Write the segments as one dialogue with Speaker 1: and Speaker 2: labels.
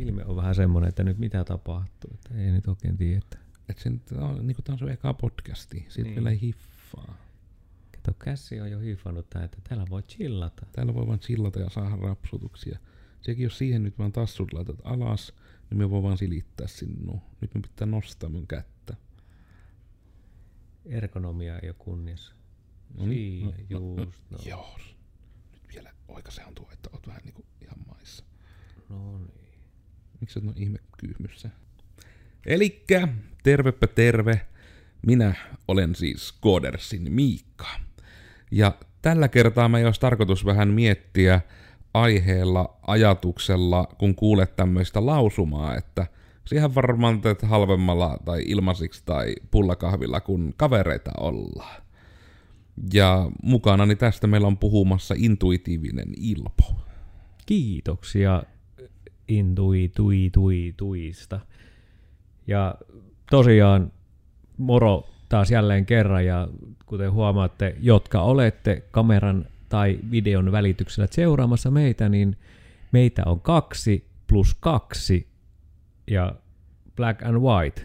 Speaker 1: ilme on vähän semmoinen, että nyt mitä tapahtuu. Että ei nyt oikein tiedä. Että...
Speaker 2: Et sen, tää on, niin tämä on sun eka podcasti. Siitä
Speaker 1: Niin.
Speaker 2: vielä hiffaa.
Speaker 1: Kato, käsi on jo hiffannut tää, että täällä voi chillata.
Speaker 2: Täällä voi vaan chillata ja saada rapsutuksia. Sekin jos siihen nyt vaan tassut laitat alas, niin me voi vaan silittää sinua. Nyt me pitää nostaa mun kättä.
Speaker 1: Ergonomia ei ole kunniassa.
Speaker 2: No niin,
Speaker 1: Siinä,
Speaker 2: no, no, no,
Speaker 1: just no.
Speaker 2: Joo. Nyt vielä oikaisehan tuo, että oot vähän niinku ihan maissa.
Speaker 1: No niin.
Speaker 2: Miksi noin ihme kyhmyssä? Elikkä, tervepä terve. Minä olen siis Kodersin Miikka. Ja tällä kertaa me olisi tarkoitus vähän miettiä aiheella, ajatuksella, kun kuulet tämmöistä lausumaa, että siihen varmaan teet halvemmalla tai ilmaisiksi tai pullakahvilla, kun kavereita ollaan. Ja mukanani tästä meillä on puhumassa intuitiivinen Ilpo.
Speaker 1: Kiitoksia intui tui tui tuista. Ja tosiaan moro taas jälleen kerran ja kuten huomaatte, jotka olette kameran tai videon välityksellä seuraamassa meitä, niin meitä on kaksi plus kaksi ja Black and White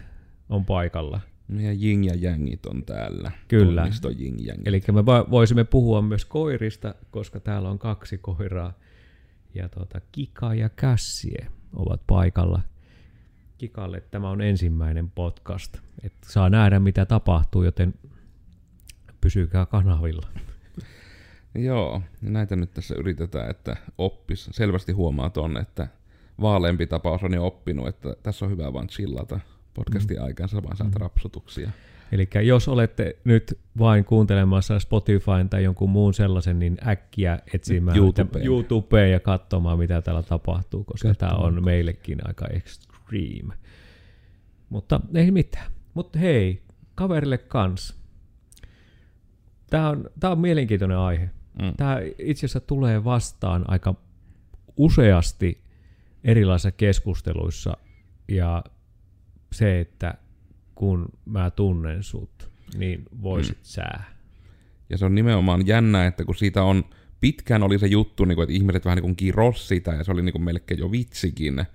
Speaker 1: on paikalla.
Speaker 2: Meidän jing ja jängit on täällä.
Speaker 1: Kyllä.
Speaker 2: Jing.
Speaker 1: Eli me vo- voisimme puhua myös koirista, koska täällä on kaksi koiraa. Ja tuota, Kika ja Kässie ovat paikalla. Kikalle tämä on ensimmäinen podcast. Et saa nähdä mitä tapahtuu, joten pysykää kanavilla.
Speaker 2: Joo, näitä nyt tässä yritetään, että oppis. Selvästi huomaa ton, että vaaleampi tapaus on jo oppinut, että tässä on hyvä vaan chillata podcastin mm. aikaan, sä vaan saat
Speaker 1: Mm.
Speaker 2: rapsutuksia.
Speaker 1: Eli jos olette nyt vain kuuntelemassa Spotifyn tai jonkun muun sellaisen, niin äkkiä etsimään
Speaker 2: YouTubeen.
Speaker 1: YouTubeen ja katsomaan, mitä täällä tapahtuu, koska tämä on meillekin aika extreme. Mutta ei mitään. Mutta hei, kaverille kans. Tämä on, tää on mielenkiintoinen aihe.
Speaker 2: Mm.
Speaker 1: Tämä itse asiassa tulee vastaan aika useasti erilaisissa keskusteluissa ja se, että kun mä tunnen sut, niin voisit mm. sä.
Speaker 2: Ja se on nimenomaan jännä, että kun siitä on, pitkään oli se juttu, niin kuin, että ihmiset vähän niin kuin kiros sitä, ja se oli niin kuin melkein jo vitsikin,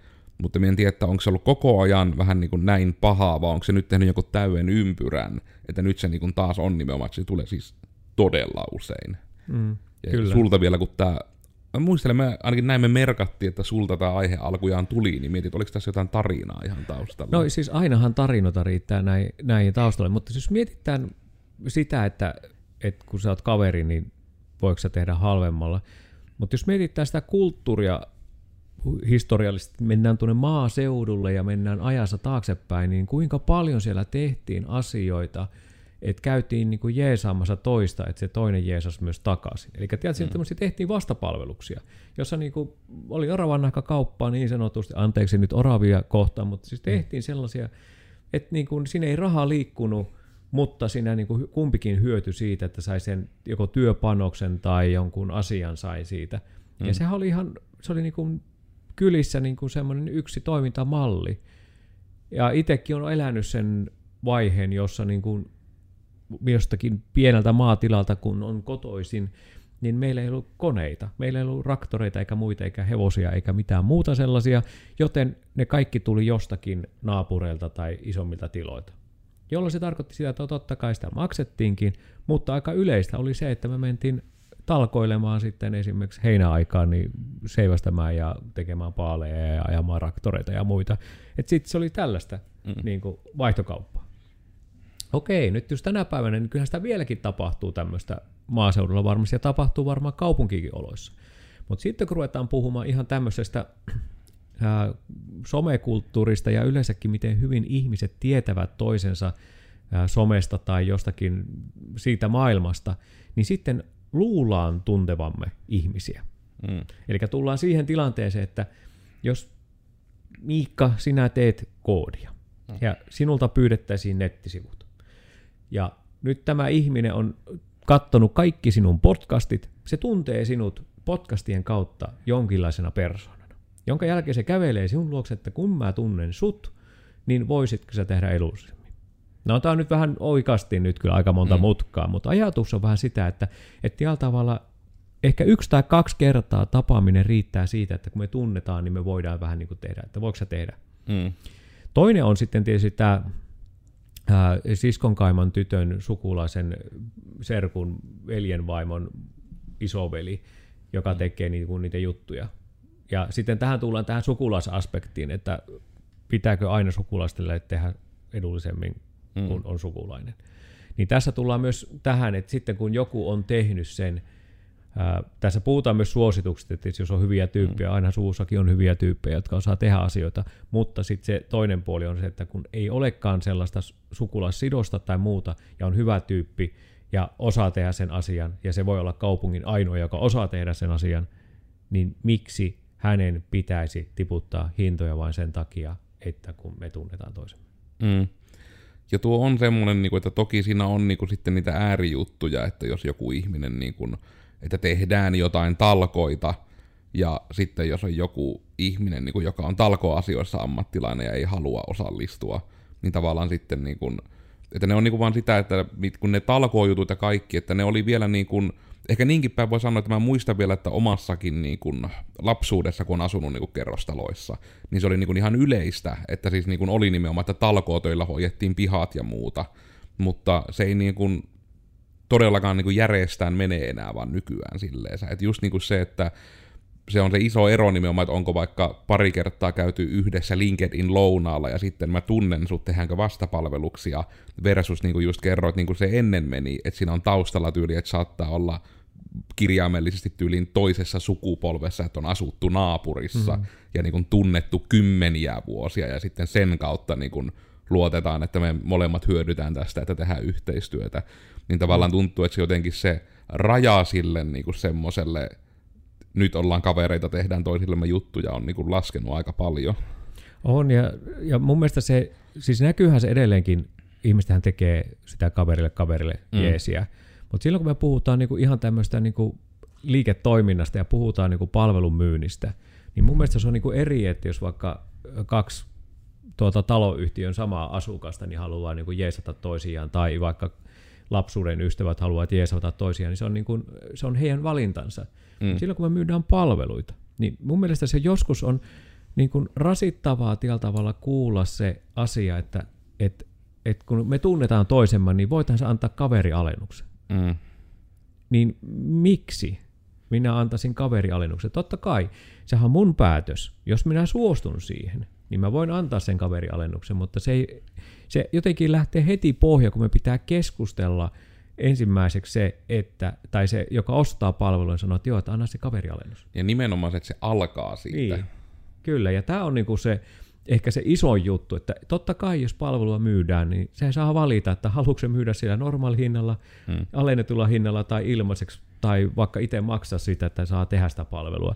Speaker 2: mutta mä en tiedä, että onko se ollut koko ajan vähän niin kuin näin pahaa, vai onko se nyt tehnyt joku täyden ympyrän, että nyt se niin kuin taas on nimenomaan, että se tulee siis todella usein.
Speaker 1: Mm.
Speaker 2: Ja
Speaker 1: Kyllä.
Speaker 2: sulta vielä, kun tämä... Mä muistelen, me ainakin näin me merkattiin, että sulta tämä aihe alkujaan tuli, niin mietit, oliko tässä jotain tarinaa ihan taustalla?
Speaker 1: No siis ainahan tarinoita riittää näin, näin taustalle, mutta jos mietitään sitä, että, että kun sä oot kaveri, niin voiko sä tehdä halvemmalla. Mutta jos mietitään sitä kulttuuria historiallisesti, mennään tuonne maaseudulle ja mennään ajassa taaksepäin, niin kuinka paljon siellä tehtiin asioita, että käytiin niin kuin jeesaamassa toista, että se toinen jeesas myös takaisin. Eli tiedätkö, mm. että tehtiin vastapalveluksia, jossa niin kuin oli oravanahka kauppaa niin sanotusti, anteeksi nyt oravia kohtaan, mutta siis tehtiin sellaisia, että niin kuin siinä ei raha liikkunut, mutta siinä niin kuin kumpikin hyöty siitä, että sai sen joko työpanoksen tai jonkun asian sai siitä. Mm. Ja sehän oli ihan, se oli niin kuin kylissä niin kuin semmoinen yksi toimintamalli. Ja itsekin on elänyt sen vaiheen, jossa niin kuin jostakin pieneltä maatilalta, kun on kotoisin, niin meillä ei ollut koneita. Meillä ei ollut raktoreita eikä muita, eikä hevosia eikä mitään muuta sellaisia, joten ne kaikki tuli jostakin naapureilta tai isommilta tiloilta. Jolloin se tarkoitti sitä, että totta kai sitä maksettiinkin, mutta aika yleistä oli se, että me mentiin talkoilemaan sitten esimerkiksi heinäaikaan niin seivästämään ja tekemään paaleja ja ajamaan raktoreita ja muita. Sitten se oli tällaista mm. niin kuin vaihtokauppaa. Okei, nyt jos tänä päivänä, niin kyllähän sitä vieläkin tapahtuu tämmöistä maaseudulla varmasti ja tapahtuu varmaan kaupunkikin oloissa. Mutta sitten kun ruvetaan puhumaan ihan tämmöisestä ää, somekulttuurista ja yleensäkin miten hyvin ihmiset tietävät toisensa ää, somesta tai jostakin siitä maailmasta, niin sitten luullaan tuntevamme ihmisiä.
Speaker 2: Mm.
Speaker 1: Eli tullaan siihen tilanteeseen, että jos Miikka, sinä teet koodia ja sinulta pyydettäisiin nettisivut. Ja nyt tämä ihminen on kattonut kaikki sinun podcastit, se tuntee sinut podcastien kautta jonkinlaisena persoonana, jonka jälkeen se kävelee sinun luokse, että kun mä tunnen sut, niin voisitko sä tehdä edullisemmin. No tämä on nyt vähän oikasti nyt kyllä aika monta mm. mutkaa, mutta ajatus on vähän sitä, että, että tällä tavalla ehkä yksi tai kaksi kertaa tapaaminen riittää siitä, että kun me tunnetaan, niin me voidaan vähän niin kuin tehdä, että voiko sä tehdä.
Speaker 2: Mm.
Speaker 1: Toinen on sitten tietysti tämä siskonkaiman tytön sukulaisen serkun veljenvaimon isoveli, joka tekee niin kuin niitä juttuja. Ja sitten tähän tullaan tähän sukulaisaspektiin, että pitääkö aina sukulaistelle tehdä edullisemmin,
Speaker 2: Mm.
Speaker 1: kun on sukulainen. Niin tässä tullaan myös tähän, että sitten kun joku on tehnyt sen, ää, tässä puhutaan myös suosituksista, että jos on hyviä tyyppejä,
Speaker 2: Mm.
Speaker 1: aina suussakin on hyviä tyyppejä, jotka osaa tehdä asioita, mutta sitten se toinen puoli on se, että kun ei olekaan sellaista sukulaissidosta tai muuta, ja on hyvä tyyppi, ja osaa tehdä sen asian, ja se voi olla kaupungin ainoa, joka osaa tehdä sen asian, niin miksi hänen pitäisi tiputtaa hintoja vain sen takia, että kun me tunnetaan toisemme.
Speaker 2: Mm. Ja tuo on semmoinen, niin kuin, että toki siinä on niin kuin, sitten niitä äärijuttuja, että jos joku ihminen, niin kuin, että tehdään jotain talkoita, ja sitten jos on joku ihminen, niin kuin, joka on talkoasioissa ammattilainen ja ei halua osallistua, niin tavallaan sitten, niin kuin, että ne on niin kuin vaan sitä, että kun ne talkoojutut ja kaikki, että ne oli vielä niin kuin, ehkä niinkin päin voi sanoa, että mä muistan vielä, että omassakin niin kuin lapsuudessa, kun on asunut niin kuin kerrostaloissa, niin se oli niin kuin ihan yleistä, että siis niin kuin oli nimenomaan, että talkootöillä hoidettiin pihat ja muuta, mutta se ei niin kuin todellakaan niin kuin järjestään mene enää vaan nykyään silleen. Että just niin kuin se, että se on se iso ero nimenomaan, että onko vaikka pari kertaa käyty yhdessä LinkedIn lounaalla ja sitten mä tunnen sut, tehdäänkö vastapalveluksia, versus niin kuin just kerroit, niin kuin se ennen meni, että siinä on taustalla tyyli, että saattaa olla kirjaimellisesti tyyliin toisessa sukupolvessa, että on asuttu naapurissa mm. ja niin kuin tunnettu kymmeniä vuosia ja sitten sen kautta niin kuin luotetaan, että me molemmat hyödytään tästä, että tehdään yhteistyötä, niin tavallaan tuntuu, että se jotenkin se raja sille niin kuin semmoiselle, nyt ollaan kavereita, tehdään toisillemme juttuja, on niin kuin laskenut aika paljon.
Speaker 1: On, ja, ja mun mielestä se, siis näkyyhän se edelleenkin, ihmistähän tekee sitä kaverille kaverille
Speaker 2: Mm.
Speaker 1: jeesiä, mutta silloin kun me puhutaan niinku ihan tämmöistä niinku liiketoiminnasta ja puhutaan niinku palvelun myynnistä, niin mun mielestä se on niinku eri, että jos vaikka kaksi tuota taloyhtiön samaa asukasta niin haluaa niinku jeesata toisiaan, tai vaikka lapsuuden ystävät haluavat jeesata toisiaan, niin se on, niinku, se on heidän valintansa.
Speaker 2: Mm.
Speaker 1: Mm. Silloin kun me myydään palveluita, niin mun mielestä se joskus on niin kuin rasittavaa tällä tavalla kuulla se asia, että et, et kun me tunnetaan toisemme, niin voitaisiin se antaa kaverialennuksen.
Speaker 2: Mm.
Speaker 1: Niin miksi minä antaisin kaverialennuksen? Totta kai, sehän on mun päätös. Jos minä suostun siihen, niin mä voin antaa sen kaverialennuksen, mutta se, ei, se jotenkin lähtee heti pohja, kun me pitää keskustella ensimmäiseksi se, että, tai se, joka ostaa palvelun, sanoo, että joo, että anna se kaverialennus.
Speaker 2: Ja nimenomaan se, että se alkaa siitä.
Speaker 1: Niin, kyllä. Ja tämä on niinku se, ehkä se iso juttu, että totta kai jos palvelua myydään, niin se saa valita, että haluatko se myydä sillä normaalihinnalla,
Speaker 2: Mm.
Speaker 1: mm. alennetulla hinnalla tai ilmaiseksi, tai vaikka itse maksaa sitä, että saa tehdä sitä palvelua.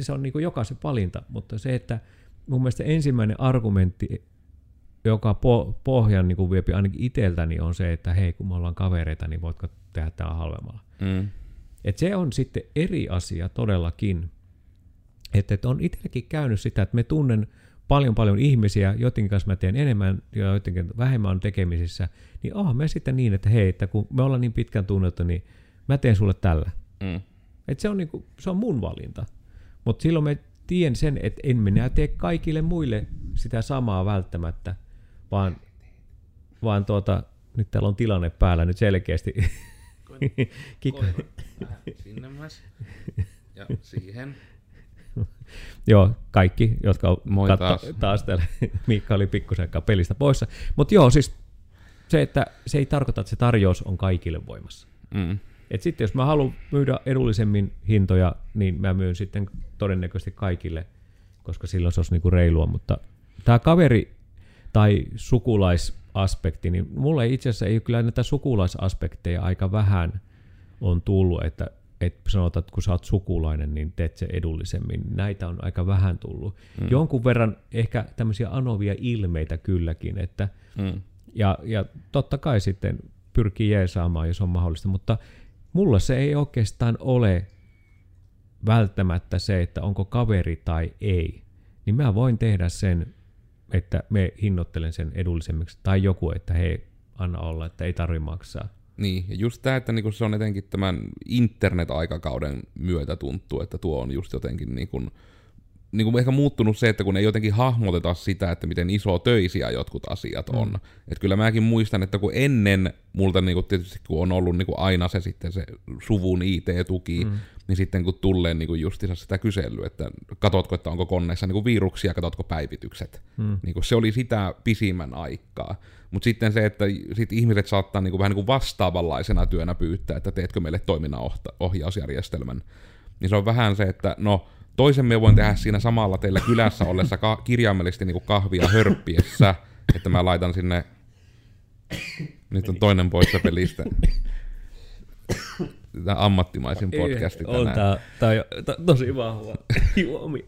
Speaker 1: Se on niinku jokaisen valinta, mutta se, että mun mielestä ensimmäinen argumentti, joka po- pohjan niin viepi ainakin itseltäni, on se, että hei, kun me ollaan kavereita, niin voitko tehdä tämä halvemmalla.
Speaker 2: Mm.
Speaker 1: Et se on sitten eri asia todellakin. Että et on itselläkin käynyt sitä, että me tunnen paljon paljon ihmisiä, joiden kanssa mä teen enemmän ja joiden vähemmän on tekemisissä, niin oh, me sitten niin, että hei, että kun me ollaan niin pitkän tunnettu, niin mä teen sulle tällä.
Speaker 2: Mm.
Speaker 1: Et se, on niinku, se on mun valinta. Mutta silloin me tien sen, että en minä tee kaikille muille sitä samaa välttämättä, vaan, vaan tuota, nyt täällä on tilanne päällä nyt selkeästi. Kiko,
Speaker 2: Sinne myös. Ja siihen.
Speaker 1: Joo, kaikki, jotka on
Speaker 2: Moi taas.
Speaker 1: taas täällä. Miikka oli pikkusen pelistä poissa. Mutta joo, siis se, että se ei tarkoita, että se tarjous on kaikille voimassa.
Speaker 2: Mm.
Speaker 1: Et sitten jos mä haluan myydä edullisemmin hintoja, niin mä myyn sitten todennäköisesti kaikille, koska silloin se olisi niinku reilua. Mutta tämä kaveri tai sukulaisaspekti, niin mulle itse asiassa ei kyllä näitä sukulaisaspekteja aika vähän on tullut, että, että sanotaan, että kun sä oot sukulainen, niin teet se edullisemmin. Näitä on aika vähän tullut. Mm. Jonkun verran ehkä tämmöisiä anovia ilmeitä kylläkin, että
Speaker 2: Mm.
Speaker 1: ja, ja totta kai sitten pyrkii jeesaamaan, jos on mahdollista, mutta mulla se ei oikeastaan ole välttämättä se, että onko kaveri tai ei. Niin mä voin tehdä sen, että me hinnoittelen sen edullisemmiksi, tai joku, että hei, anna olla, että ei tarvi maksaa.
Speaker 2: Niin, ja just tämä, että niinku se on etenkin tämän internet-aikakauden myötä tuntuu, että tuo on just jotenkin niinku, niin kuin ehkä muuttunut se, että kun ei jotenkin hahmoteta sitä, että miten iso töisiä jotkut asiat on. Mm. Että kyllä mäkin muistan, että kun ennen multa niin kuin tietysti kun on ollut niin kuin aina se sitten se suvun IT-tuki, mm. niin sitten kun tulee niin kuin justiinsa sitä kyselyä, että katsotko, että onko koneessa niin kuin viruksia, katsotko päivitykset. Mm. Niin kuin se oli sitä pisimmän aikaa. Mutta sitten se, että sit ihmiset saattaa niin kuin vähän niin kuin vastaavanlaisena työnä pyytää, että teetkö meille toiminnan ohjausjärjestelmän. Niin se on vähän se, että no Toisen me voin tehdä siinä samalla teillä kylässä ollessa ka- kirjaimellisesti niin kuin kahvia hörppiessä, että mä laitan sinne... Nyt on toinen pois pelistä. Tämä ammattimaisin podcasti
Speaker 1: tänään. On, tää, tää on tää, tosi vahva juomia.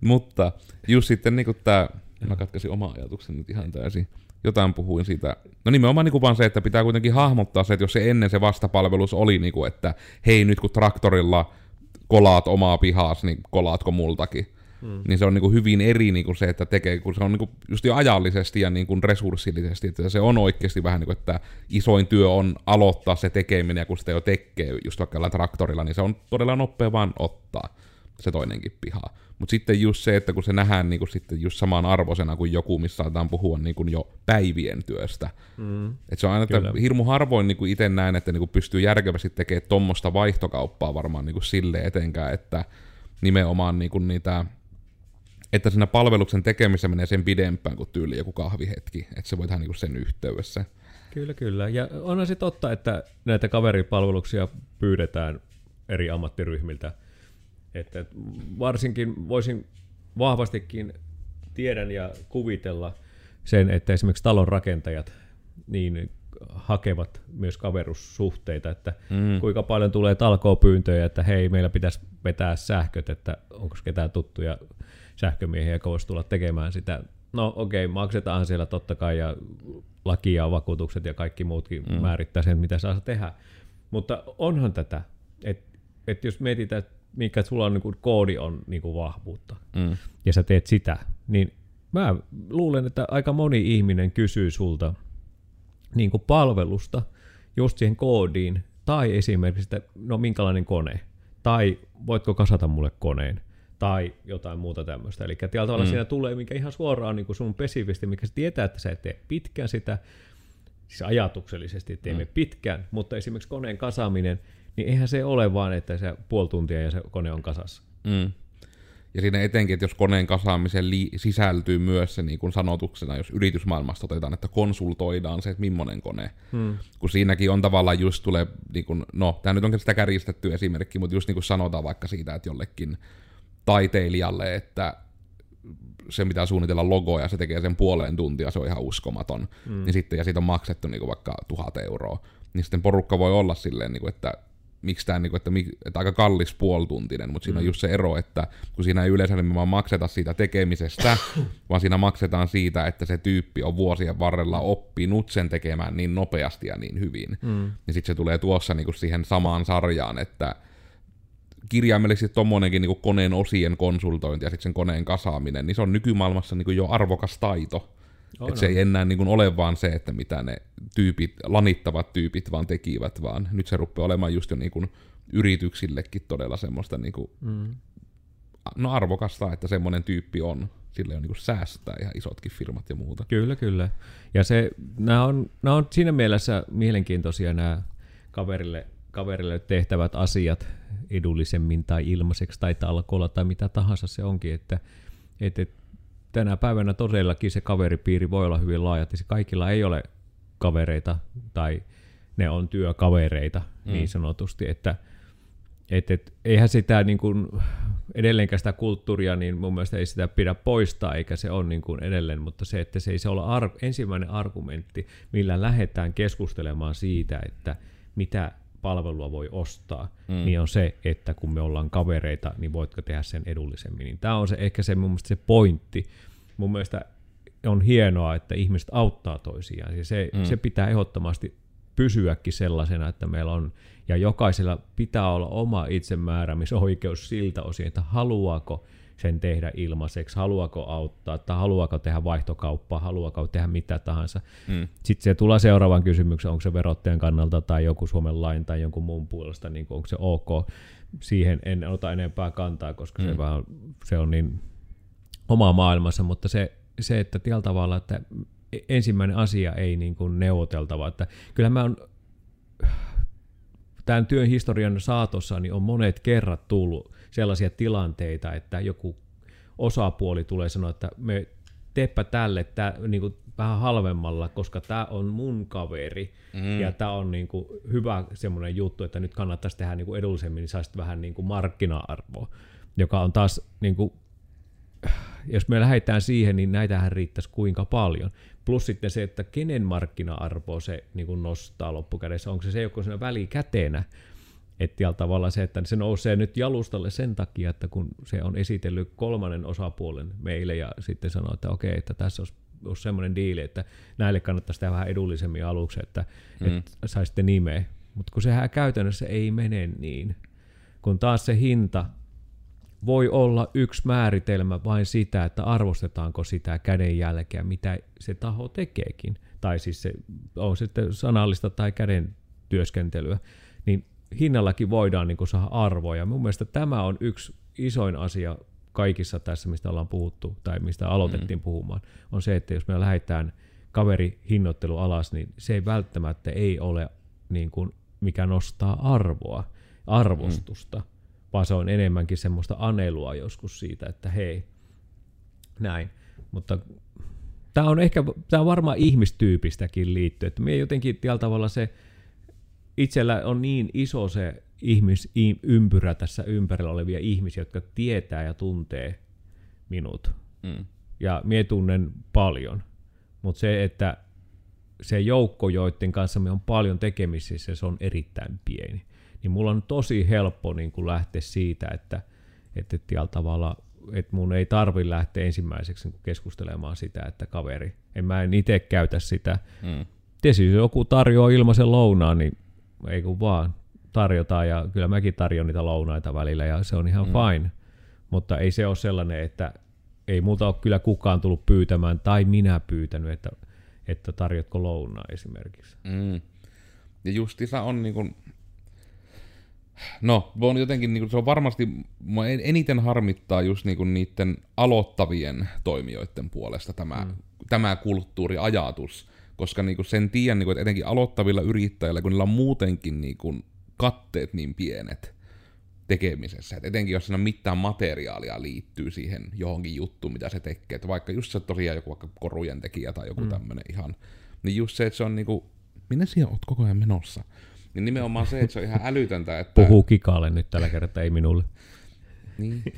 Speaker 2: Mutta just sitten niin tämä, mä katkasin oma ajatuksen nyt ihan täysin. Jotain puhuin siitä. No nimenomaan niin vaan se, että pitää kuitenkin hahmottaa se, että jos se ennen se vastapalvelus oli, niin kuin, että hei nyt kun traktorilla kolaat omaa pihaas, niin kolaatko multakin. Hmm. Niin se on niin kuin hyvin eri niin kuin se, että tekee, kun se on niin kuin just jo ajallisesti ja niin kuin resurssillisesti, että se on oikeasti vähän niin kuin, että isoin työ on aloittaa se tekeminen, ja kun sitä jo tekee just vaikka traktorilla, niin se on todella nopea vaan ottaa se toinenkin piha. Mutta sitten just se, että kun se nähdään niin kuin sitten just samaan arvoisena kuin joku, missä saataan puhua niin kuin jo päivien työstä. Mm. Et se on aina, että hirmu harvoin niin kuin itse näen, että niin kuin pystyy järkevästi tekemään tuommoista vaihtokauppaa varmaan niin kuin sille etenkään, että nimenomaan niin kuin niitä että siinä palveluksen tekemisessä menee sen pidempään kuin tyyli joku kahvihetki, että se voi tehdä niin sen yhteydessä.
Speaker 1: Kyllä, kyllä. Ja onhan se totta, että näitä kaveripalveluksia pyydetään eri ammattiryhmiltä – että varsinkin voisin vahvastikin tiedän ja kuvitella sen, että esimerkiksi talon rakentajat niin hakevat myös kaverussuhteita, että mm. kuinka paljon tulee talkoopyyntöjä, että hei, meillä pitäisi vetää sähköt, että onko ketään tuttuja sähkömiehiä, joka voisi tulla tekemään sitä. No okei, okay, maksetaan siellä totta kai ja laki ja vakuutukset ja kaikki muutkin mm. määrittää sen, mitä saa tehdä. Mutta onhan tätä, että et jos mietitään, että mikä sulla on niin kuin, koodi on niin kuin vahvuutta, mm. ja sä teet sitä, niin mä luulen, että aika moni ihminen kysyy sulta niin kuin palvelusta just siihen koodiin, tai esimerkiksi, että no minkälainen kone, tai voitko kasata mulle koneen, tai jotain muuta tämmöistä. Eli tällä tavalla mm. siinä tulee, mikä ihan suoraan niin kuin sun pesivisti, mikä se tietää, että sä et tee pitkään sitä, siis ajatuksellisesti teemme mm. pitkään, mutta esimerkiksi koneen kasaaminen, niin eihän se ole vaan, että se puoli tuntia ja se kone on kasassa. Mm.
Speaker 2: Ja siinä etenkin, että jos koneen kasaamiseen li- sisältyy myös se niin kuin sanotuksena, jos yritysmaailmasta otetaan, että konsultoidaan se, että millainen kone. Hmm. Kun siinäkin on tavallaan just tulee, niin kuin, no tämä nyt on sitä kärjistetty esimerkki, mutta just niin kuin sanotaan vaikka siitä, että jollekin taiteilijalle, että se mitä suunnitella logoja, se tekee sen puoleen tuntia, se on ihan uskomaton. Hmm. Niin sitten, ja siitä on maksettu niin kuin vaikka tuhat euroa. Niin sitten porukka voi olla silleen, niin kuin, että miksi tämä, niinku, että, että aika kallis puoltuntinen, mutta siinä mm. on just se ero, että kun siinä ei yleensä nimenomaan makseta siitä tekemisestä, vaan siinä maksetaan siitä, että se tyyppi on vuosien varrella oppinut sen tekemään niin nopeasti ja niin hyvin. Mm. Niin sitten se tulee tuossa niinku siihen samaan sarjaan, että kirjaimellisesti tuommoinenkin niin koneen osien konsultointi ja sitten sen koneen kasaaminen, niin se on nykymaailmassa niin jo arvokas taito. Oh, että no. se ei enää niin kuin ole vaan se, että mitä ne tyypit, lanittavat tyypit vaan tekivät, vaan nyt se rupeaa olemaan just jo niin kuin yrityksillekin todella semmoista niin kuin, mm. no arvokasta, että semmoinen tyyppi on. Sille on niin kuin säästää ihan isotkin firmat ja muuta.
Speaker 1: Kyllä, kyllä. Ja se, nämä on, nämä on siinä mielessä mielenkiintoisia nämä kaverille, kaverille tehtävät asiat edullisemmin tai ilmaiseksi tai talkolla tai mitä tahansa se onkin, että, että, että tänä päivänä todellakin se kaveripiiri voi olla hyvin laaja, että kaikilla ei ole kavereita tai ne on työkavereita mm. niin sanotusti, että et, et, eihän sitä niin kuin, edelleenkään sitä kulttuuria, niin mun mielestä ei sitä pidä poistaa, eikä se ole niin kuin edelleen, mutta se, että se ei se ole ar- ensimmäinen argumentti, millä lähdetään keskustelemaan siitä, että mitä palvelua voi ostaa, mm. niin on se, että kun me ollaan kavereita, niin voitko tehdä sen edullisemmin. Niin tämä on se, ehkä se mun mielestä se pointti. Mun mielestä on hienoa, että ihmiset auttaa toisiaan. Ja se, mm. se pitää ehdottomasti pysyäkin sellaisena, että meillä on, ja jokaisella pitää olla oma itsemääräämisoikeus siltä osin, että haluaako sen tehdä ilmaiseksi, haluaako auttaa, tai haluaako tehdä vaihtokauppaa, haluaako tehdä mitä tahansa. Mm. Sitten se tulee seuraavan kysymyksen, onko se verottajan kannalta tai joku Suomen lain tai jonkun muun puolesta, niin onko se ok. Siihen en ota enempää kantaa, koska mm. se, vaan, se on niin oma maailmassa, mutta se, se että tällä tavalla, että ensimmäinen asia ei niin kuin neuvoteltava. Että kyllä mä on, tämän työn historian saatossa niin on monet kerrat tullut sellaisia tilanteita, että joku osapuoli tulee sanoa, että me teppä tälle tää, niin kuin vähän halvemmalla, koska tämä on mun kaveri mm. ja tämä on niin kuin hyvä semmoinen juttu, että nyt kannattaisi tehdä niin kuin edullisemmin, niin saisit vähän niin kuin markkina-arvoa, joka on taas niin kuin, jos me lähdetään siihen, niin näitähän riittäisi kuinka paljon. Plus sitten se, että kenen markkina-arvoa se niin kuin nostaa loppukädessä. Onko se se, joka on siinä välikäteenä, että tavalla se, että se nousee nyt jalustalle sen takia, että kun se on esitellyt kolmannen osapuolen meille ja sitten sanoo, että okei, että tässä olisi, olisi semmoinen diili, että näille kannattaisi tehdä vähän edullisemmin aluksi, että, mm. että saisitte nimeä. Mutta kun sehän käytännössä ei mene niin, kun taas se hinta voi olla yksi määritelmä vain sitä, että arvostetaanko sitä kädenjälkeä, mitä se taho tekeekin. Tai siis se on sitten sanallista tai käden työskentelyä. Niin hinnallakin voidaan niin saada arvoa. Ja mun mielestä tämä on yksi isoin asia kaikissa tässä, mistä ollaan puhuttu, tai mistä aloitettiin mm. puhumaan, on se, että jos me lähdetään kaveri hinnoittelu alas, niin se ei välttämättä ei ole niin kuin, mikä nostaa arvoa, arvostusta. Mm vaan se on enemmänkin semmoista anelua joskus siitä, että hei, näin. Mutta tämä on ehkä, tämä on varmaan ihmistyypistäkin liittyen, että me jotenkin tällä tavalla se, itsellä on niin iso se ihmisympyrä tässä ympärillä olevia ihmisiä, jotka tietää ja tuntee minut. Mm. Ja mie tunnen paljon. Mutta se, että se joukko, joiden kanssa me on paljon tekemisissä, se on erittäin pieni niin mulla on tosi helppo niin kuin lähteä siitä, että, että tavalla että mun ei tarvi lähteä ensimmäiseksi niin keskustelemaan sitä, että kaveri, en mä en itse käytä sitä. Mm. Tietysti jos joku tarjoaa ilmaisen lounaan, niin ei kun vaan tarjotaan, ja kyllä mäkin tarjon niitä lounaita välillä, ja se on ihan mm. fine. Mutta ei se ole sellainen, että ei multa ole kyllä kukaan tullut pyytämään, tai minä pyytänyt, että, että tarjotko lounaa esimerkiksi. Mm.
Speaker 2: Ja justissa on niin kuin, No, on jotenkin, niin se on varmasti, mua eniten harmittaa just niin niiden aloittavien toimijoiden puolesta tämä, mm. tämä kulttuuriajatus, koska niin sen tiedän, niin kuin, että etenkin aloittavilla yrittäjillä, kun niillä on muutenkin niin kuin, katteet niin pienet tekemisessä, että etenkin jos siinä mitään materiaalia liittyy siihen johonkin juttuun, mitä se tekee, että vaikka just se tosiaan joku vaikka korujen tekijä tai joku mm. tämmöinen ihan, niin just se, että se on niin kuin, minne siellä oot koko ajan menossa? Niin nimenomaan se, että se on ihan älytöntä. Että...
Speaker 1: Puhuu kikaalle nyt tällä kertaa, ei minulle.
Speaker 2: niin.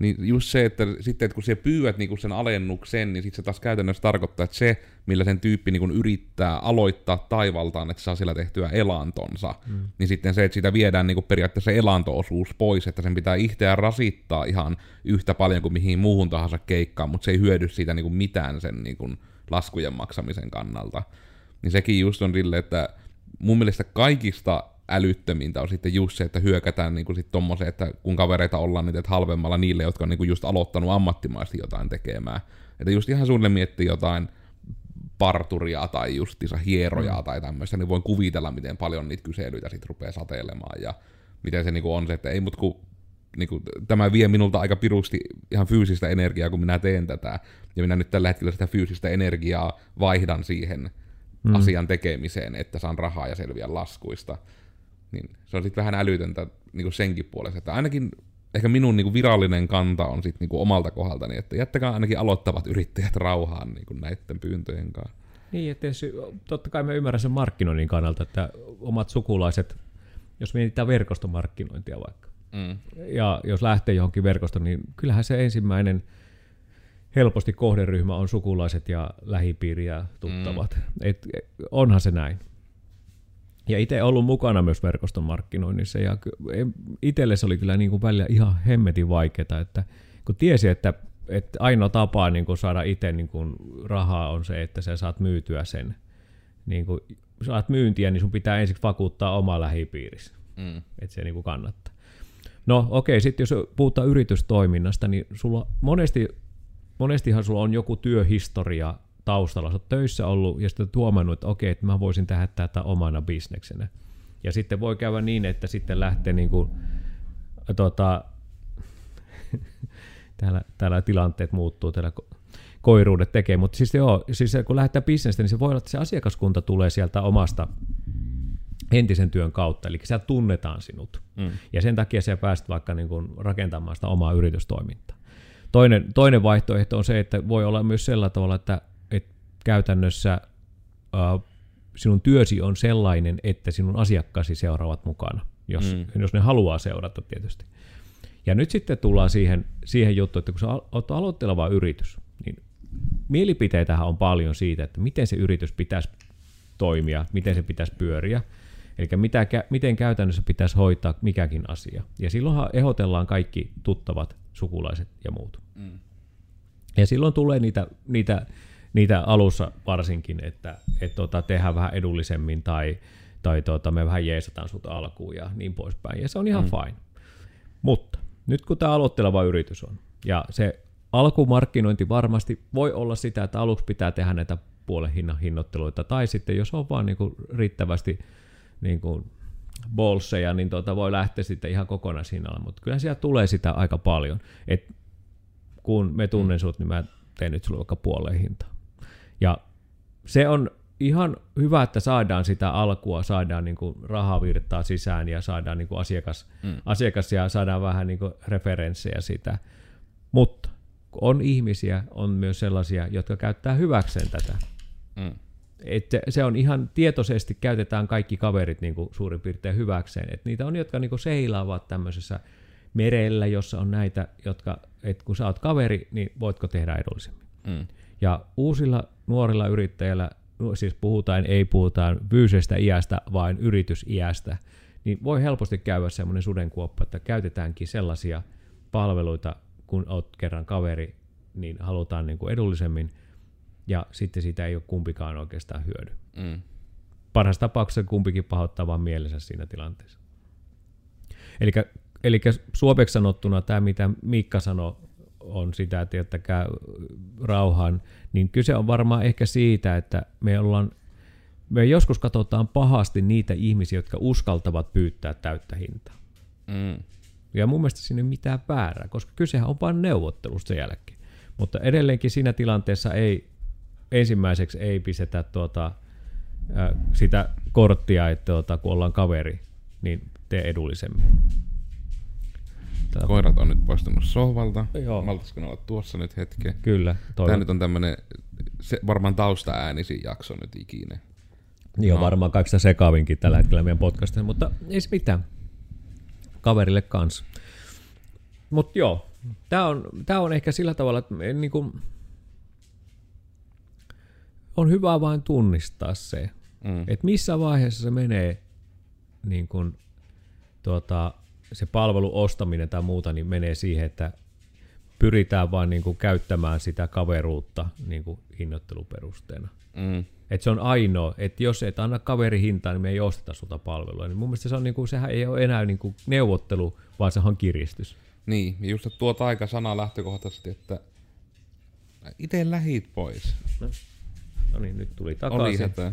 Speaker 2: Niin just se, että sitten että kun sä pyydät niinku sen alennuksen, niin sitten se taas käytännössä tarkoittaa, että se, millä sen tyyppi niinku yrittää aloittaa taivaltaan, että saa sillä tehtyä elantonsa, mm. niin sitten se, että sitä viedään niinku periaatteessa elantoosuus pois, että sen pitää itseään rasittaa ihan yhtä paljon kuin mihin muuhun tahansa keikkaan, mutta se ei hyödy siitä niinku mitään sen niinku laskujen maksamisen kannalta. Niin sekin just on sille, että mun mielestä kaikista älyttömintä on sitten just se, että hyökätään niin sit tommoseen, että kun kavereita ollaan niin että halvemmalla niille, jotka on niin just aloittanut ammattimaisesti jotain tekemään. Että just ihan sulle miettii jotain parturia tai justiinsa hierojaa mm. tai tämmöistä, niin voin kuvitella, miten paljon niitä kyselyitä sitten rupeaa sateilemaan ja miten se niinku on se, että ei mut ku, niinku, tämä vie minulta aika pirusti ihan fyysistä energiaa, kun minä teen tätä, ja minä nyt tällä hetkellä sitä fyysistä energiaa vaihdan siihen mm. asian tekemiseen, että saan rahaa ja selviä laskuista. Niin se on sitten vähän älytöntä niin kuin senkin puolesta. Että ainakin ehkä minun niin kuin virallinen kanta on sitten niin omalta kohdaltani, että jättäkää ainakin aloittavat yrittäjät rauhaan niin kuin näiden pyyntöjen kanssa.
Speaker 1: Niin, että tietysti, totta kai me ymmärrän sen markkinoinnin kannalta, että omat sukulaiset, jos mietitään verkostomarkkinointia vaikka, mm. ja jos lähtee johonkin verkostoon, niin kyllähän se ensimmäinen – helposti kohderyhmä on sukulaiset ja lähipiiri ja tuttavat. Mm. Et, onhan se näin. Ja itse ollut mukana myös verkoston markkinoinnissa ja itselle se oli kyllä niin kuin välillä ihan hemmetin vaikeaa, että kun tiesi, että, että ainoa tapa niin kuin saada itse niin kuin rahaa on se, että sä saat myytyä sen. Niin kuin, saat myyntiä, niin sun pitää ensiksi vakuuttaa oma lähipiirissä, mm. että se niin kuin kannattaa. No okei, okay, sitten jos puhutaan yritystoiminnasta, niin sulla monesti, monestihan sulla on joku työhistoria taustalla. Sä oot töissä ollut ja sitten huomannut, että okei, että mä voisin tehdä tätä omana bisneksenä. Ja sitten voi käydä niin, että sitten lähtee niin kuin, tota, täällä, täällä tilanteet muuttuu, täällä koiruudet tekee, mutta siis joo, siis kun lähdetään bisnestä, niin se voi olla, että se asiakaskunta tulee sieltä omasta entisen työn kautta, eli siellä tunnetaan sinut. Mm. Ja sen takia sä pääset vaikka niin kuin rakentamaan sitä omaa yritystoimintaa. Toinen, toinen vaihtoehto on se, että voi olla myös sillä tavalla, että käytännössä uh, sinun työsi on sellainen, että sinun asiakkaasi seuraavat mukana, jos, mm. jos ne haluaa seurata tietysti. Ja nyt sitten tullaan siihen, siihen juttuun, että kun sä olet aloitteleva yritys, niin mielipiteitähän on paljon siitä, että miten se yritys pitäisi toimia, miten se pitäisi pyöriä, eli mitä, miten käytännössä pitäisi hoitaa mikäkin asia. Ja silloinhan ehdotellaan kaikki tuttavat, sukulaiset ja muut. Mm. Ja silloin tulee niitä, niitä, niitä alussa varsinkin, että, että tota, tehdään vähän edullisemmin tai, tai tota, me vähän jeesataan sut alkuun ja niin poispäin. Ja se on ihan mm. fine. Mutta nyt kun tämä aloitteleva yritys on, ja se alkumarkkinointi varmasti voi olla sitä, että aluksi pitää tehdä näitä puolen hinnan hinnoitteluita, tai sitten jos on vaan niin kuin riittävästi niin kuin bolseja, niin tuota voi lähteä sitten ihan kokonaishinnalla, mutta kyllä siellä tulee sitä aika paljon, että kun me tunnen mm. sut, niin mä teen nyt sulle vaikka puoleen hintaan. Ja se on ihan hyvä, että saadaan sitä alkua, saadaan niin kuin rahavirtaa sisään ja saadaan niin kuin asiakas, mm. asiakas ja saadaan vähän niin kuin referenssejä sitä. Mutta on ihmisiä, on myös sellaisia, jotka käyttää hyväkseen tätä. Mm. Et se on ihan tietoisesti, käytetään kaikki kaverit niin kuin suurin piirtein hyväkseen. Et niitä on, jotka niin kuin seilaavat tämmöisessä merellä, jossa on näitä, jotka, että kun sä oot kaveri, niin voitko tehdä edullisemmin. Mm. Ja uusilla nuorilla yrittäjillä, siis puhutaan, ei puhutaan fyysisestä iästä, vaan yritysiästä, niin voi helposti käydä semmoinen sudenkuoppa, että käytetäänkin sellaisia palveluita, kun olet kerran kaveri, niin halutaan niin kuin edullisemmin, ja sitten siitä ei ole kumpikaan oikeastaan hyödy. Mm. Parhaassa tapauksessa kumpikin pahoittaa vaan mielensä siinä tilanteessa. Eli suomeksi sanottuna tämä, mitä Miikka sanoi, on sitä, että jättäkää rauhaan, niin kyse on varmaan ehkä siitä, että me ollaan me joskus katsotaan pahasti niitä ihmisiä, jotka uskaltavat pyytää täyttä hintaa. Mm. Ja mun mielestä siinä ei mitään väärää, koska kysehän on vain neuvottelusta sen jälkeen. Mutta edelleenkin siinä tilanteessa ei, ensimmäiseksi ei pistetä tuota, sitä korttia, että tuota, kun ollaan kaveri, niin tee edullisemmin.
Speaker 2: Tätä... Koirat on nyt poistunut sohvalta. Joo. Maltaisiko olla tuossa nyt hetken?
Speaker 1: Kyllä.
Speaker 2: Toivon. Tämä nyt on tämmöinen se, varmaan taustaäänisin jakso nyt ikinä.
Speaker 1: Niin no. on varmaan kaikista sekavinkin tällä hetkellä meidän podcastissa, mutta ei se mitään kaverille kanssa. Mutta joo, tämä on, tää on ehkä sillä tavalla, että niin kuin, on hyvä vain tunnistaa se, mm. että missä vaiheessa se menee niin kuin, tuota, se palvelu ostaminen tai muuta, niin menee siihen, että pyritään vain niin kuin käyttämään sitä kaveruutta niin kuin hinnoitteluperusteena. Mm. Et se on ainoa, että jos et anna kaveri hintaa, niin me ei osteta sulta palvelua. Niin mun mielestä se on, niin kuin, sehän ei ole enää niin kuin neuvottelu, vaan se on kiristys.
Speaker 2: Niin, ja just tuo taikasana lähtökohtaisesti, että itse lähit pois.
Speaker 1: No, no niin, nyt tuli takaisin.
Speaker 2: Oli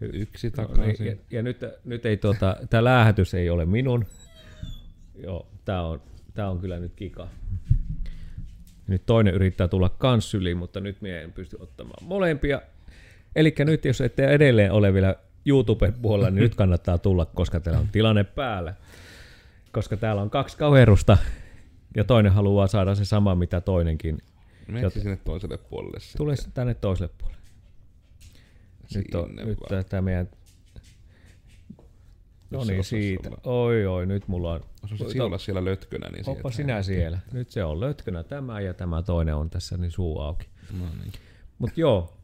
Speaker 2: Yksi takaisin. No, niin,
Speaker 1: ja, ja nyt, nyt ei tuota, tämä lähetys ei ole minun. Joo, tämä on, tää on kyllä nyt kika. Nyt toinen yrittää tulla kans syliin, mutta nyt minä en pysty ottamaan molempia. Eli nyt jos ette edelleen ole vielä YouTuben puolella, niin nyt kannattaa tulla, koska teillä on tilanne päällä. Koska täällä on kaksi kaverusta ja toinen haluaa saada se sama, mitä toinenkin.
Speaker 2: Mene sinne toiselle puolelle
Speaker 1: sitten. Tule tänne toiselle puolelle. Nyt, on, nyt tämä meidän... No niin, siitä. Oi, oi, nyt mulla on...
Speaker 2: Osasit olla siellä lötkönä, niin
Speaker 1: Hoppa sinä siellä. Nyt se on lötkönä tämä ja tämä toinen on tässä niin suu auki. No niin. Mutta joo,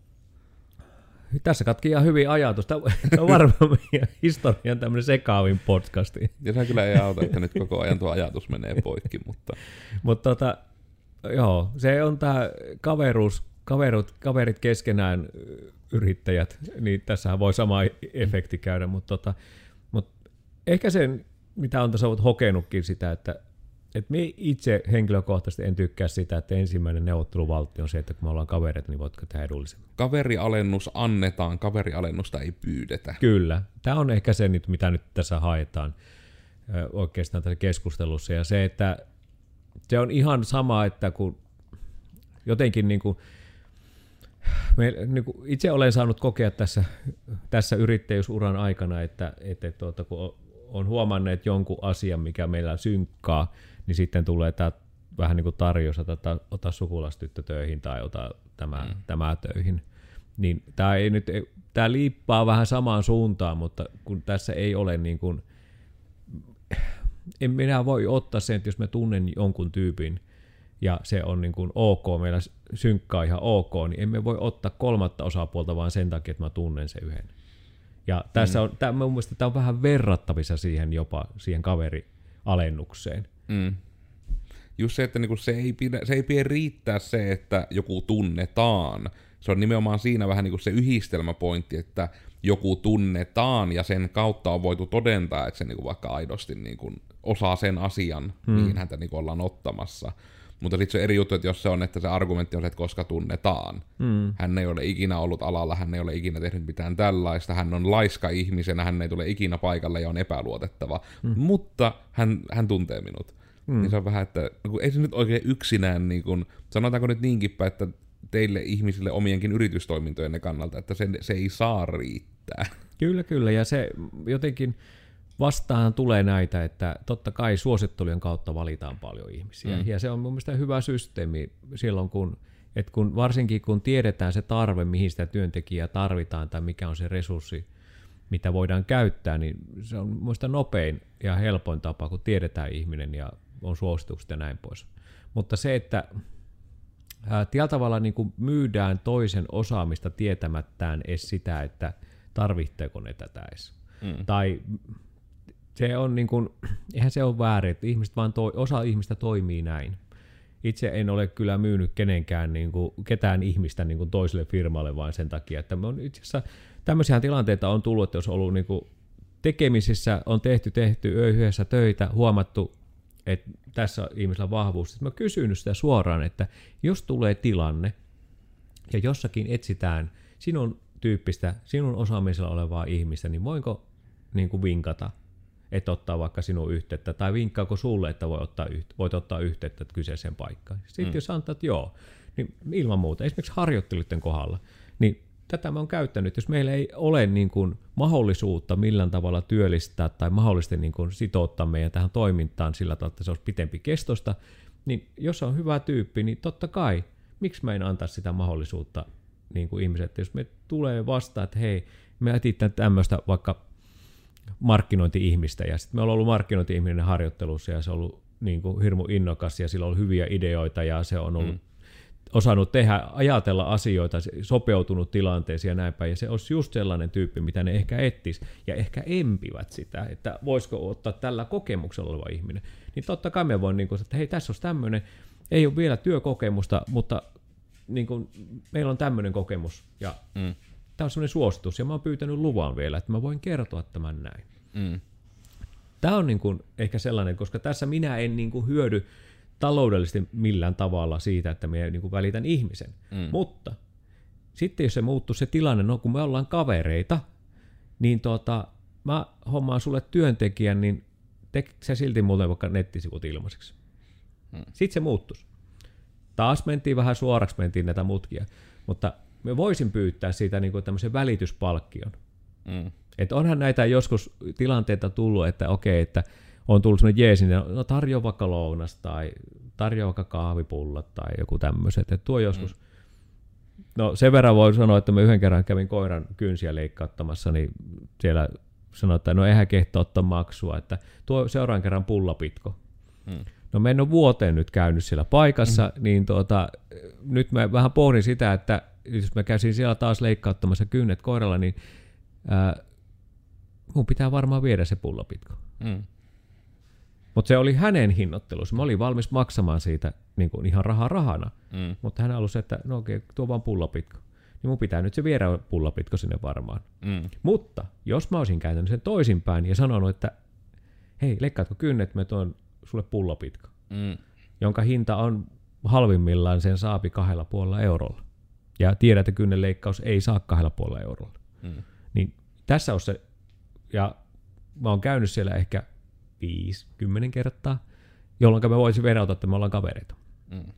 Speaker 1: tässä katki ihan hyvin ajatus. Tämä on varmaan meidän historian tämmöinen sekaavin podcasti.
Speaker 2: Ja se kyllä ei auta, että nyt koko ajan tuo ajatus menee poikki. Mutta
Speaker 1: Mutta tota, joo, se on tämä kaveruus, kaverut, kaverit keskenään yrittäjät, niin tässähän voi sama efekti käydä, mutta tota, mut ehkä sen, mitä on tässä hokenutkin sitä, että et me itse henkilökohtaisesti en tykkää sitä, että ensimmäinen neuvotteluvaltti on se, että kun me ollaan kavereita, niin voitko tehdä edullisemmin.
Speaker 2: Kaverialennus annetaan, kaverialennusta ei pyydetä.
Speaker 1: Kyllä. Tämä on ehkä se, mitä nyt tässä haetaan oikeastaan tässä keskustelussa. Ja se, että se on ihan sama, että kun jotenkin niin kuin, me, niin kuin itse olen saanut kokea tässä, tässä yrittäjyysuran aikana, että, että tuota, kun on- huomanneet jonkun asian, mikä meillä synkkaa, niin sitten tulee tämä vähän niin kuin tarjous, että ota, ota sukulastyttö töihin tai ota tämä, mm. tämä töihin. Niin tämä, ei nyt, tämä liippaa vähän samaan suuntaan, mutta kun tässä ei ole niin kuin, en minä voi ottaa sen, että jos mä tunnen jonkun tyypin ja se on niin kuin ok, meillä synkkaa ihan ok, niin emme voi ottaa kolmatta osapuolta vaan sen takia, että mä tunnen sen yhden. Ja tässä on, tämä, mun mielestä tämä on vähän verrattavissa siihen jopa siihen kaverialennukseen.
Speaker 2: Mm. Just se, että niinku se, ei pidä, se ei pidä riittää se, että joku tunnetaan. Se on nimenomaan siinä vähän niinku se yhdistelmäpointti, että joku tunnetaan ja sen kautta on voitu todentaa, että se niinku vaikka aidosti niinku osaa sen asian, hmm. mihin häntä niinku ollaan ottamassa. Mutta sitten se eri juttu, että jos se on, että se argumentti on se, että koska tunnetaan.
Speaker 1: Hmm.
Speaker 2: Hän ei ole ikinä ollut alalla, hän ei ole ikinä tehnyt mitään tällaista, hän on laiska ihmisenä, hän ei tule ikinä paikalle ja on epäluotettava. Hmm. Mutta hän, hän tuntee minut. Hmm. Niin se on vähän, että no kun ei se nyt oikein yksinään, niin kun, sanotaanko nyt niinkin päin, että teille ihmisille omienkin yritystoimintojenne kannalta, että se, se ei saa riittää.
Speaker 1: Kyllä, kyllä. Ja se jotenkin vastaan tulee näitä, että totta kai suosittelujen kautta valitaan paljon ihmisiä. Mm. Ja se on mun mielestä hyvä systeemi silloin, kun, että kun, varsinkin kun tiedetään se tarve, mihin sitä työntekijää tarvitaan tai mikä on se resurssi, mitä voidaan käyttää, niin se on mielestä nopein ja helpoin tapa, kun tiedetään ihminen ja on suositukset ja näin pois. Mutta se, että ää, tällä tavalla niin kuin myydään toisen osaamista tietämättään edes sitä, että tarvitseeko ne tätä edes. Mm. Tai se on niin kuin, eihän se ole väärin, että ihmiset vaan toi, osa ihmistä toimii näin. Itse en ole kyllä myynyt kenenkään, niin kuin, ketään ihmistä niin kuin toiselle firmalle vain sen takia, että me on itse asiassa tämmöisiä tilanteita on tullut, että jos on ollut niin kuin tekemisissä, on tehty, tehty yhdessä töitä, huomattu, että tässä on ihmisellä vahvuus. Sitten mä kysynyt sitä suoraan, että jos tulee tilanne, ja jossakin etsitään sinun tyyppistä, sinun osaamisella olevaa ihmistä, niin voinko niin kuin vinkata, että ottaa vaikka sinun yhteyttä, tai vinkkaako sulle, että voi ottaa yhteyttä, voit ottaa yhteyttä kyseiseen paikkaan. Sitten mm. jos että joo, niin ilman muuta, esimerkiksi harjoitteluiden kohdalla, niin tätä mä oon käyttänyt, jos meillä ei ole niin kuin mahdollisuutta millään tavalla työllistää tai mahdollisesti niin kuin sitouttaa meidän tähän toimintaan sillä tavalla, että se olisi pitempi kestosta, niin jos on hyvä tyyppi, niin totta kai, miksi mä en antaa sitä mahdollisuutta niin kuin ihmiset, että jos me tulee vastaan, että hei, me etsitään tämmöistä vaikka markkinointi-ihmistä, ja sitten me ollaan ollut markkinointi-ihminen harjoittelussa, ja se on ollut niin kuin hirmu innokas, ja sillä on ollut hyviä ideoita, ja se on ollut mm. osannut tehdä, ajatella asioita, sopeutunut tilanteeseen ja näin päin, ja se olisi just sellainen tyyppi, mitä ne ehkä ettis, ja ehkä empivät sitä, että voisiko ottaa tällä kokemuksella oleva ihminen. Niin totta kai me voin niin kuin, että hei, tässä olisi tämmöinen, ei ole vielä työkokemusta, mutta niin kuin, meillä on tämmöinen kokemus, ja mm. Tämä on semmoinen suositus, ja mä oon pyytänyt luvan vielä, että mä voin kertoa tämän näin.
Speaker 2: Mm.
Speaker 1: Tämä on niin kuin ehkä sellainen, koska tässä minä en niin kuin hyödy taloudellisesti millään tavalla siitä, että minä niin kuin välitän ihmisen. Mm. Mutta sitten jos se muuttuu se tilanne, no kun me ollaan kavereita, niin tota, mä hommaan sulle työntekijän, niin teekö se silti mulle vaikka nettisivut ilmaiseksi? Mm. Sitten se muuttuisi. Taas mentiin vähän suoraksi, mentiin näitä mutkia. Mutta me voisin pyytää siitä niin kuin tämmöisen välityspalkkion. Mm. Että onhan näitä joskus tilanteita tullut, että okei, että on tullut semmoinen jees, niin no tarjoa vaikka lounas tai tarjoa vaikka kahvipullat tai joku tämmöiset. Että tuo joskus, mm. no sen verran voi sanoa, että mä yhden kerran kävin koiran kynsiä leikkauttamassa, niin siellä sanoi, että no eihän kehto ottaa maksua, että tuo seuraavan kerran pullapitko. Mm. No mä en ole vuoteen nyt käynyt siellä paikassa, mm. niin tuota, nyt mä vähän pohdin sitä, että jos mä käsin siellä taas leikkauttamassa kynnet koiralla, niin ää, mun pitää varmaan viedä se pullapitko. Mm. Mutta se oli hänen hinnoittelussa. Mä olin valmis maksamaan siitä niin kuin ihan rahaa rahana. Mm. Mutta hän halusi, että no okei, tuo vaan pullapitko. Niin mun pitää nyt se viedä pullapitko sinne varmaan. Mm. Mutta jos mä olisin käytänyt sen toisinpäin ja sanonut, että hei, leikkaatko kynnet, mä tuon sulle pullapitko.
Speaker 2: Mm.
Speaker 1: jonka hinta on halvimmillaan sen saapi kahdella puolella eurolla. Ja tiedät, että kynnenleikkaus ei saa kahdella puolella eurolla.
Speaker 2: Mm.
Speaker 1: Niin tässä on se, ja mä oon käynyt siellä ehkä 5-10 kertaa, jolloin mä voisin verrata, että me ollaan kavereita.
Speaker 2: Mm.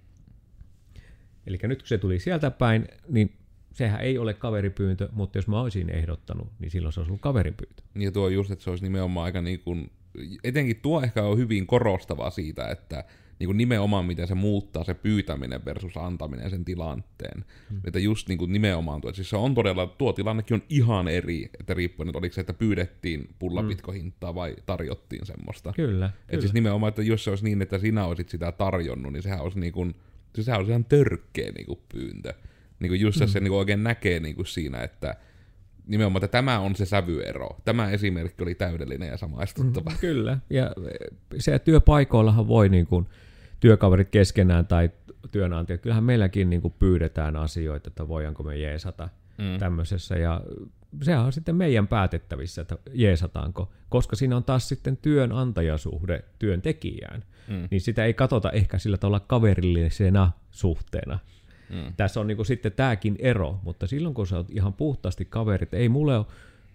Speaker 1: Eli nyt kun se tuli sieltä päin, niin sehän ei ole kaveripyyntö, mutta jos mä olisin ehdottanut, niin silloin se olisi ollut kaverinpyyntö.
Speaker 2: Ja tuo just, että se olisi nimenomaan aika niin kuin, etenkin tuo ehkä on hyvin korostava siitä, että niin kuin nimenomaan miten se muuttaa se pyytäminen versus antaminen sen tilanteen. Hmm. Että just niin kuin nimenomaan tuo, että siis se on todella, tuo tilannekin on ihan eri, että riippuen, että oliko se, että pyydettiin pullapitkohintaa vai tarjottiin semmoista.
Speaker 1: Kyllä,
Speaker 2: Että
Speaker 1: kyllä.
Speaker 2: siis nimenomaan, että jos se olisi niin, että sinä olisit sitä tarjonnut, niin sehän olisi niin kuin, siis sehän olisi ihan törkeä niin kuin pyyntö. Niin kuin just mm. se niin kuin oikein näkee niin kuin siinä, että nimenomaan, että tämä on se sävyero. Tämä esimerkki oli täydellinen ja samaistuttava. Mm.
Speaker 1: Kyllä, ja se työpaikoillahan voi niin kuin työkaverit keskenään tai työnantajat, kyllähän meilläkin niin kuin pyydetään asioita, että voidaanko me jeesata mm. tämmöisessä, ja sehän on sitten meidän päätettävissä, että jeesataanko, koska siinä on taas sitten työnantajasuhde työntekijään, mm. niin sitä ei katsota ehkä sillä tavalla kaverillisena suhteena. Mm. Tässä on niin kuin sitten tämäkin ero, mutta silloin kun sä oot ihan puhtaasti kaverit, ei mulle ole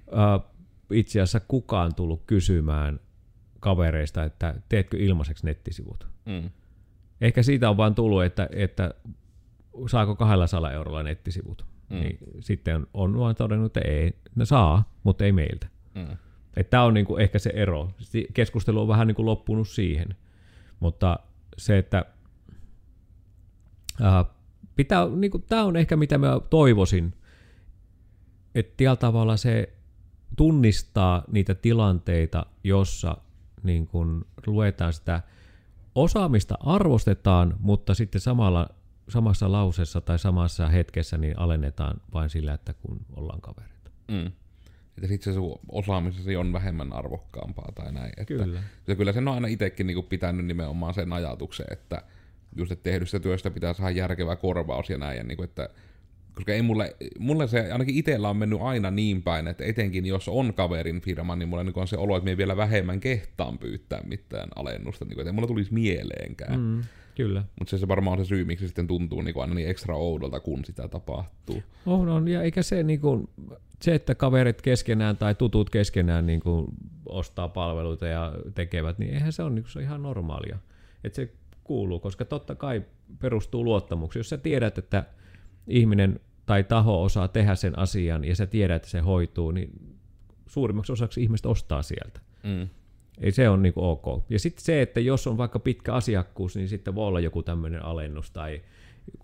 Speaker 1: äh, itse asiassa kukaan tullut kysymään kavereista, että teetkö ilmaiseksi nettisivut.
Speaker 2: Mm.
Speaker 1: Ehkä siitä on vaan tullut, että, että saako 200 eurolla nettisivut. Mm. Niin sitten on, on vaan todennut, että ei, ne saa, mutta ei meiltä.
Speaker 2: Mm.
Speaker 1: Tämä on niinku ehkä se ero. Keskustelu on vähän niinku loppunut siihen. Mutta se, että äh, pitää, niinku, tämä on ehkä mitä mä toivoisin, että tällä tavalla se tunnistaa niitä tilanteita, jossa niin kun luetaan sitä osaamista arvostetaan, mutta sitten samalla, samassa lauseessa tai samassa hetkessä niin alennetaan vain sillä, että kun ollaan kavereita.
Speaker 2: Mm. Että sitten se sun osaamisesi on vähemmän arvokkaampaa tai näin. Että
Speaker 1: Kyllä.
Speaker 2: Ja kyllä sen on aina itsekin niinku pitänyt nimenomaan sen ajatuksen, että just että tehdystä työstä pitää saada järkevä korvaus ja näin. Ja niinku, että, koska ei mulle, mulle se ainakin itsellä on mennyt aina niin päin, että etenkin jos on kaverin firma, niin mulla on se olo, että me vielä vähemmän kehtaan pyytää mitään alennusta. Niinku, että ei mulla tulisi mieleenkään. Mm.
Speaker 1: Kyllä.
Speaker 2: Mutta se, se varmaan on se syy, miksi se sitten tuntuu niinku aina niin ekstra oudolta, kun sitä tapahtuu.
Speaker 1: On, on. Ja eikä se, niin kuin, se, että kaverit keskenään tai tutut keskenään niin kuin, ostaa palveluita ja tekevät, niin eihän se ole, niin kuin, se on ihan normaalia. Että se kuuluu, koska totta kai perustuu luottamukseen. Jos sä tiedät, että ihminen tai taho osaa tehdä sen asian ja sä tiedät, että se hoituu, niin suurimmaksi osaksi ihmiset ostaa sieltä.
Speaker 2: Mm.
Speaker 1: Ei se on niin kuin ok. Ja sitten se, että jos on vaikka pitkä asiakkuus, niin sitten voi olla joku tämmöinen alennus tai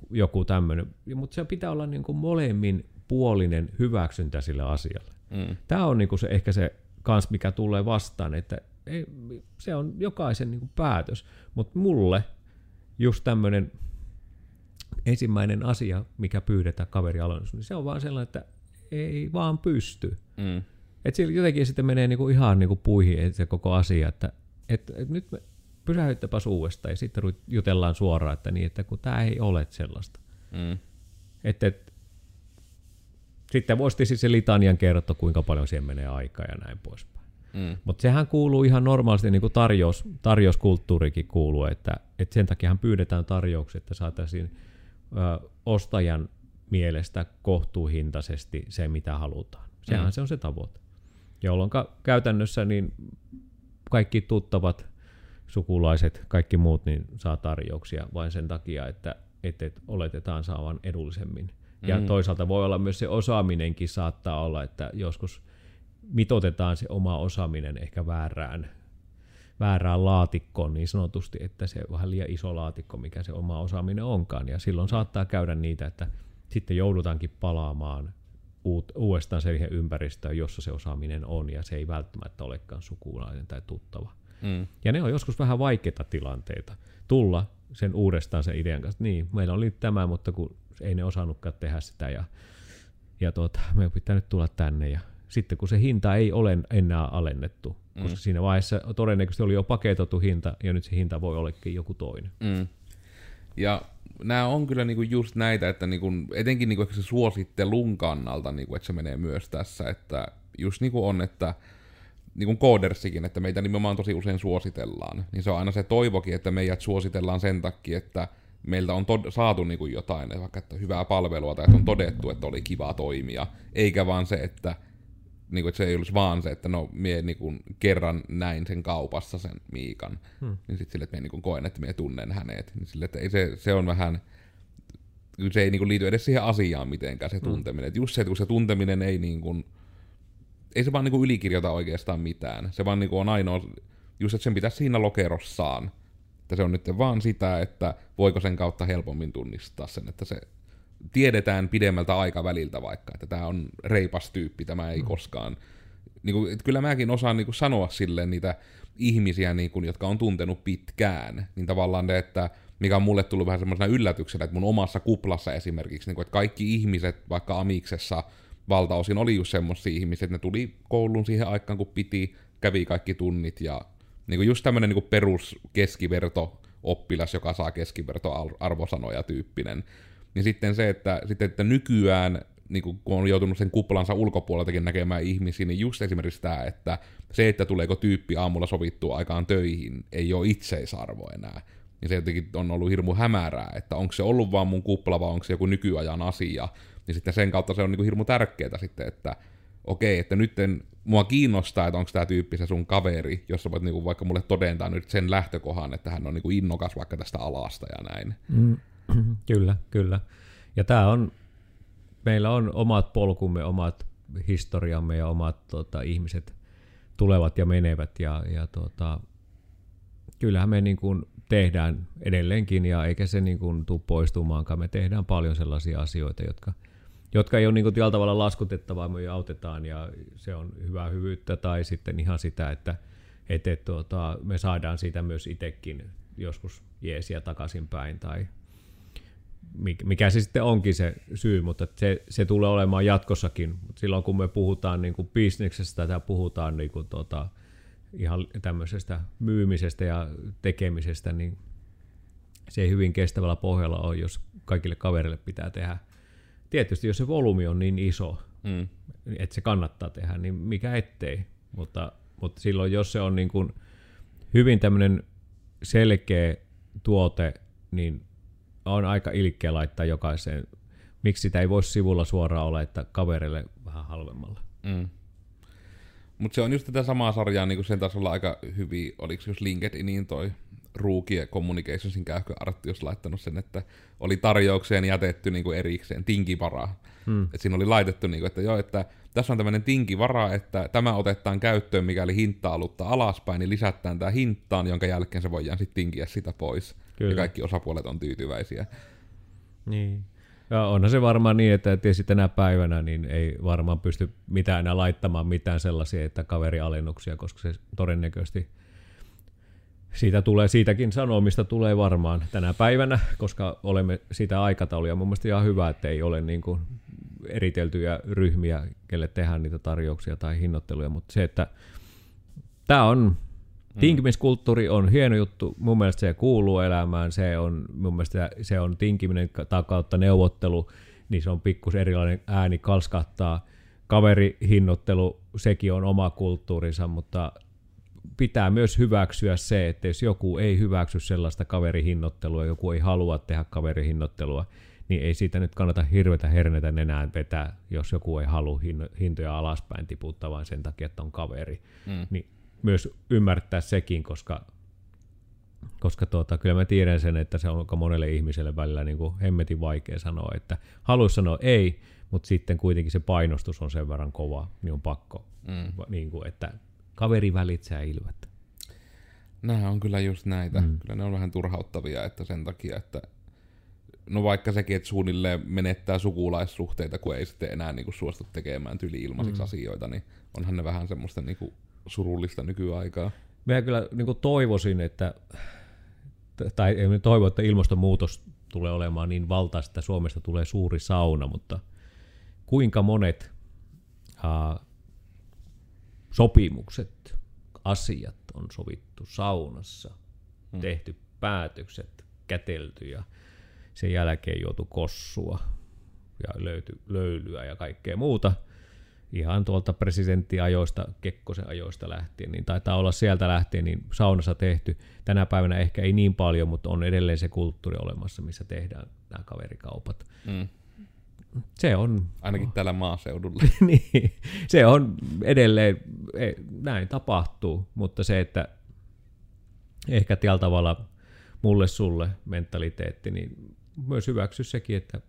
Speaker 1: joku tämmöinen. Mutta se pitää olla niin kuin molemmin puolinen hyväksyntä sille asialle.
Speaker 2: Mm.
Speaker 1: Tämä on niin kuin se, ehkä se kans, mikä tulee vastaan, että ei, se on jokaisen niin kuin päätös. Mutta mulle just tämmöinen ensimmäinen asia, mikä pyydetään kaverialennus, niin se on vaan sellainen, että ei vaan pysty.
Speaker 2: Mm.
Speaker 1: Et sillä jotenkin sitten menee niinku ihan niinku puihin se koko asia, että et, et nyt me pysähyttäpäs uudestaan ja sitten jutellaan suoraan, että niin, että kun tämä ei ole sellaista.
Speaker 2: Mm.
Speaker 1: Et, et, sitten voisi tietysti se litanian kertoa, kuinka paljon siihen menee aikaa ja näin poispäin.
Speaker 2: Mm.
Speaker 1: Mutta sehän kuuluu ihan normaalisti, niin kuin tarjous, tarjouskulttuurikin kuuluu, että, että sen takiahan pyydetään tarjouksia, että saataisiin ö, ostajan mielestä kohtuuhintaisesti se, mitä halutaan. Sehän
Speaker 2: Mm.
Speaker 1: se on se tavoite. Jolloin käytännössä niin kaikki tuttavat, sukulaiset, kaikki muut niin saa tarjouksia vain sen takia, että, että et oletetaan saavan edullisemmin. Ja
Speaker 2: Mm.
Speaker 1: toisaalta voi olla myös se osaaminenkin saattaa olla, että joskus mitotetaan se oma osaaminen ehkä väärään, väärään laatikkoon niin sanotusti, että se on vähän liian iso laatikko, mikä se oma osaaminen onkaan. Ja silloin saattaa käydä niitä, että sitten joudutaankin palaamaan uudestaan siihen ympäristöön, jossa se osaaminen on, ja se ei välttämättä olekaan sukulainen tai tuttava.
Speaker 2: Mm.
Speaker 1: Ja ne on joskus vähän vaikeita tilanteita. Tulla sen uudestaan sen idean kanssa, niin meillä oli tämä, mutta kun ei ne osannutkaan tehdä sitä, ja, ja tuota, me pitää nyt tulla tänne, ja sitten kun se hinta ei ole enää alennettu, mm. koska siinä vaiheessa todennäköisesti oli jo paketoitu hinta, ja nyt se hinta voi ollekin joku toinen.
Speaker 2: Mm. Ja nämä on kyllä niinku just näitä, että niinku, etenkin niinku ehkä se suosittelun kannalta, niinku, että se menee myös tässä, että just niinku on, että niin kuin koodersikin, että meitä nimenomaan tosi usein suositellaan, niin se on aina se toivokin, että meidät suositellaan sen takia, että meiltä on tod- saatu niin kuin jotain, vaikka että hyvää palvelua tai että on todettu, että oli kiva toimia, eikä vaan se, että, niin kuin, että se ei olisi vaan se, että no mie niin kuin, kerran näin sen kaupassa sen Miikan, hmm. niin sitten sille, että mie niin kuin, koen, että mie tunnen hänet, niin sille, että ei se, se on vähän, se ei niin kuin, liity edes siihen asiaan mitenkään se hmm. tunteminen, hmm. että just se, että kun se tunteminen ei niin kuin, ei se vaan niin kuin ylikirjoita oikeastaan mitään. Se vaan niin kuin on ainoa, just että sen pitäisi siinä lokerossaan. Että se on nyt vaan sitä, että voiko sen kautta helpommin tunnistaa sen, että se tiedetään pidemmältä aikaväliltä vaikka, että tämä on reipas tyyppi, tämä ei mm. koskaan... Niin kuin, että kyllä mäkin osaan niin kuin sanoa silleen niitä ihmisiä, niin kuin, jotka on tuntenut pitkään, niin tavallaan ne, että mikä on mulle tullut vähän semmoisena yllätyksenä, että mun omassa kuplassa esimerkiksi, niin kuin, että kaikki ihmiset vaikka Amiksessa valtaosin oli just semmoisia ihmisiä, että ne tuli kouluun siihen aikaan, kun piti, kävi kaikki tunnit ja niin kuin just tämmöinen niin perus keskiverto oppilas, joka saa keskiverto arvosanoja tyyppinen. Niin sitten se, että, sitten, että nykyään niin kun on joutunut sen kuplansa ulkopuoleltakin näkemään ihmisiä, niin just esimerkiksi tämä, että se, että tuleeko tyyppi aamulla sovittua aikaan töihin, ei ole itseisarvo enää. Niin se jotenkin on ollut hirmu hämärää, että onko se ollut vaan mun kupla vai onko se joku nykyajan asia, niin sitten sen kautta se on niin hirmu tärkeää sitten, että okei, että nyt en, mua kiinnostaa, että onko tämä tyyppi se sun kaveri, jos sä voit niin kuin vaikka mulle todentaa nyt sen lähtökohan, että hän on niin kuin innokas vaikka tästä alasta ja näin. Mm,
Speaker 1: kyllä, kyllä. Ja tämä on, meillä on omat polkumme, omat historiamme ja omat tota, ihmiset tulevat ja menevät ja, ja tota, kyllähän me niin kuin tehdään edelleenkin ja eikä se niin kuin tule poistumaankaan. Me tehdään paljon sellaisia asioita, jotka – jotka ei ole niin tällä tavalla laskutettavaa, me autetaan ja se on hyvää hyvyyttä, tai sitten ihan sitä, että et, et, tuota, me saadaan siitä myös itsekin joskus jeesiä takaisinpäin, tai mikä se sitten onkin se syy, mutta se, se tulee olemaan jatkossakin. Silloin kun me puhutaan niin kuin bisneksestä tai puhutaan niin kuin tuota, ihan tämmöisestä myymisestä ja tekemisestä, niin se ei hyvin kestävällä pohjalla ole, jos kaikille kaverille pitää tehdä tietysti jos se volyymi on niin iso, mm. että se kannattaa tehdä, niin mikä ettei. Mutta, mutta silloin, jos se on niin kuin hyvin tämmöinen selkeä tuote, niin on aika ilkeä laittaa jokaiseen. Miksi sitä ei voisi sivulla suoraan olla, että kaverille vähän halvemmalla. Mm.
Speaker 2: Mutta se on just tätä samaa sarjaa niin kuin sen tasolla aika hyvin, oliko jos LinkedInin toi Ruukie Communicationsin käyhköartti, jos laittanut sen, että oli tarjoukseen jätetty niin kuin erikseen tinkivara. Hmm. Et siinä oli laitettu, niin kuin, että joo, että tässä on tämmöinen tinkivara, että tämä otetaan käyttöön, mikäli hinta aluttaa alaspäin, niin lisätään tämä hintaan, jonka jälkeen se voidaan sitten tinkiä sitä pois. Kyllä. Ja kaikki osapuolet on tyytyväisiä.
Speaker 1: Niin. Ja onhan se varmaan niin, että tietysti tänä päivänä niin ei varmaan pysty mitään enää laittamaan mitään sellaisia, että kaverialennuksia, koska se todennäköisesti – siitä tulee, siitäkin sanomista tulee varmaan tänä päivänä, koska olemme sitä aikatauluja. Mun mielestä ihan hyvä, että ei ole niin kuin eriteltyjä ryhmiä, kelle tehdään niitä tarjouksia tai hinnoitteluja, mutta se, että tämä on. Tinkimiskulttuuri on hieno juttu, mun mielestä se kuuluu elämään, se on mun mielestä se on tinkiminen kautta neuvottelu, niin se on pikkus erilainen ääni kalskahtaa. Kaverihinnoittelu, sekin on oma kulttuurinsa, mutta pitää myös hyväksyä se, että jos joku ei hyväksy sellaista kaverihinnoittelua, joku ei halua tehdä kaverihinnoittelua, niin ei siitä nyt kannata hirvetä hernetä nenään vetää, jos joku ei halua hintoja alaspäin tiputtaa vain sen takia, että on kaveri. Mm. Niin myös ymmärtää sekin, koska, koska tuota, kyllä mä tiedän sen, että se on aika monelle ihmiselle välillä niin kuin hemmetin vaikea sanoa, että haluaisi sanoa ei, mutta sitten kuitenkin se painostus on sen verran kova, niin on pakko, mm. niin kuin, että kaveri välitsää ilvet.
Speaker 2: Nämä on kyllä just näitä. Mm. Kyllä ne on vähän turhauttavia, että sen takia, että no vaikka sekin, että suunnilleen menettää sukulaissuhteita, kun ei sitten enää niinku suostu tekemään tyli ilmaisiksi mm. asioita, niin onhan ne vähän semmoista niinku surullista nykyaikaa.
Speaker 1: Mä kyllä niinku toivoisin, että, tai ei toivo, että ilmastonmuutos tulee olemaan niin valtaista, että Suomesta tulee suuri sauna, mutta kuinka monet uh, sopimukset, asiat on sovittu saunassa, hmm. tehty päätökset, kätelty ja sen jälkeen juotu kossua ja löyty löylyä ja kaikkea muuta. Ihan tuolta presidenttiajoista, Kekkosen ajoista lähtien, niin taitaa olla sieltä lähtien niin saunassa tehty. Tänä päivänä ehkä ei niin paljon, mutta on edelleen se kulttuuri olemassa, missä tehdään nämä kaverikaupat. Mm. Se on...
Speaker 2: Ainakin täällä maaseudulla.
Speaker 1: niin, se on edelleen, e, näin tapahtuu, mutta se, että ehkä tällä tavalla mulle sulle mentaliteetti, niin myös hyväksy sekin, että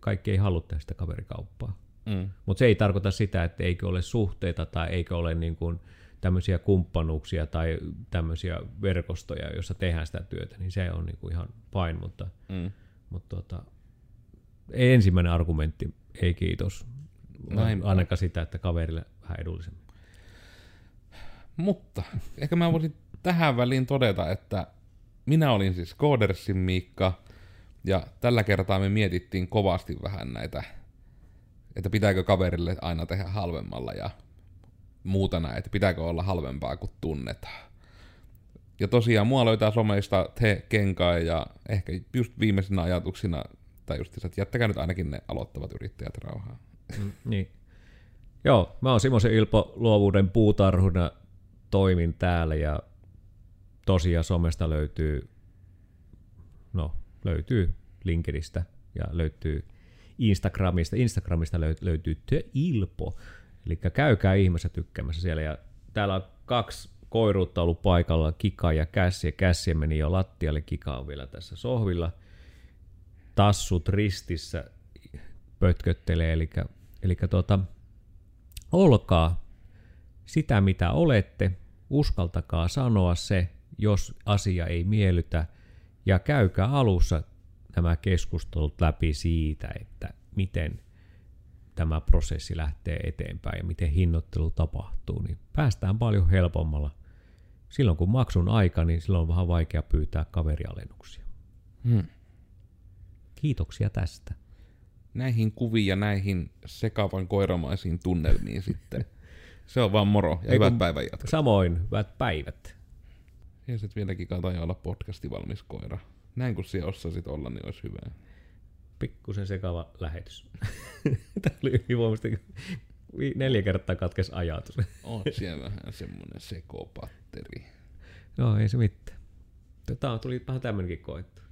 Speaker 1: kaikki ei halua tehdä sitä kaverikauppaa. Mm. Mutta se ei tarkoita sitä, että eikö ole suhteita tai eikö ole niin kuin tämmöisiä kumppanuuksia tai tämmöisiä verkostoja, joissa tehdään sitä työtä, niin se on niin kuin ihan fine, mutta, mm. mutta tota, ensimmäinen argumentti, ei kiitos. Näin. Ainakaan sitä, että kaverille vähän edullisemmin.
Speaker 2: Mutta ehkä mä voisin tähän väliin todeta, että minä olin siis Codersin Miikka, ja tällä kertaa me mietittiin kovasti vähän näitä, että pitääkö kaverille aina tehdä halvemmalla ja muuta näin, että pitääkö olla halvempaa kuin tunnetaan. Ja tosiaan mua löytää someista te kenkaa ja ehkä just viimeisenä ajatuksina, tai just että jättäkää nyt ainakin ne aloittavat yrittäjät rauhaa.
Speaker 1: Mm, niin. Joo, mä oon Simosen Ilpo luovuuden puutarhuna, toimin täällä ja tosiaan somesta löytyy, no löytyy LinkedInistä ja löytyy Instagramista. Instagramista löytyy The Ilpo. Eli käykää ihmeessä tykkäämässä siellä. Ja täällä on kaksi koiruutta ollut paikalla, Kika ja Kässi. Ja Kässi meni jo lattialle, Kika on vielä tässä sohvilla. Tassut ristissä pötköttelee, eli, eli tuota, olkaa sitä mitä olette, uskaltakaa sanoa se, jos asia ei miellytä, ja käykää alussa nämä keskustelut läpi siitä, että miten tämä prosessi lähtee eteenpäin ja miten hinnoittelu tapahtuu, niin päästään paljon helpommalla. Silloin kun maksun aika, niin silloin on vähän vaikea pyytää kaverialennuksia. Hmm. Kiitoksia tästä.
Speaker 2: Näihin kuviin ja näihin sekavan koiramaisiin tunnelmiin sitten. Se on vaan moro ja Ei, hyvät päivän jatkat.
Speaker 1: Samoin, hyvät päivät.
Speaker 2: Ja sitten vieläkin kantaa olla podcasti valmis koira. Näin kun siellä osasit olla, niin olisi hyvä.
Speaker 1: Pikkusen sekava lähetys. Tämä oli ylivoimasti neljä kertaa katkes ajatus.
Speaker 2: On siellä vähän semmoinen sekopatteri.
Speaker 1: Joo, ei se mitään. Tämä tuli vähän tämmöinenkin koettu.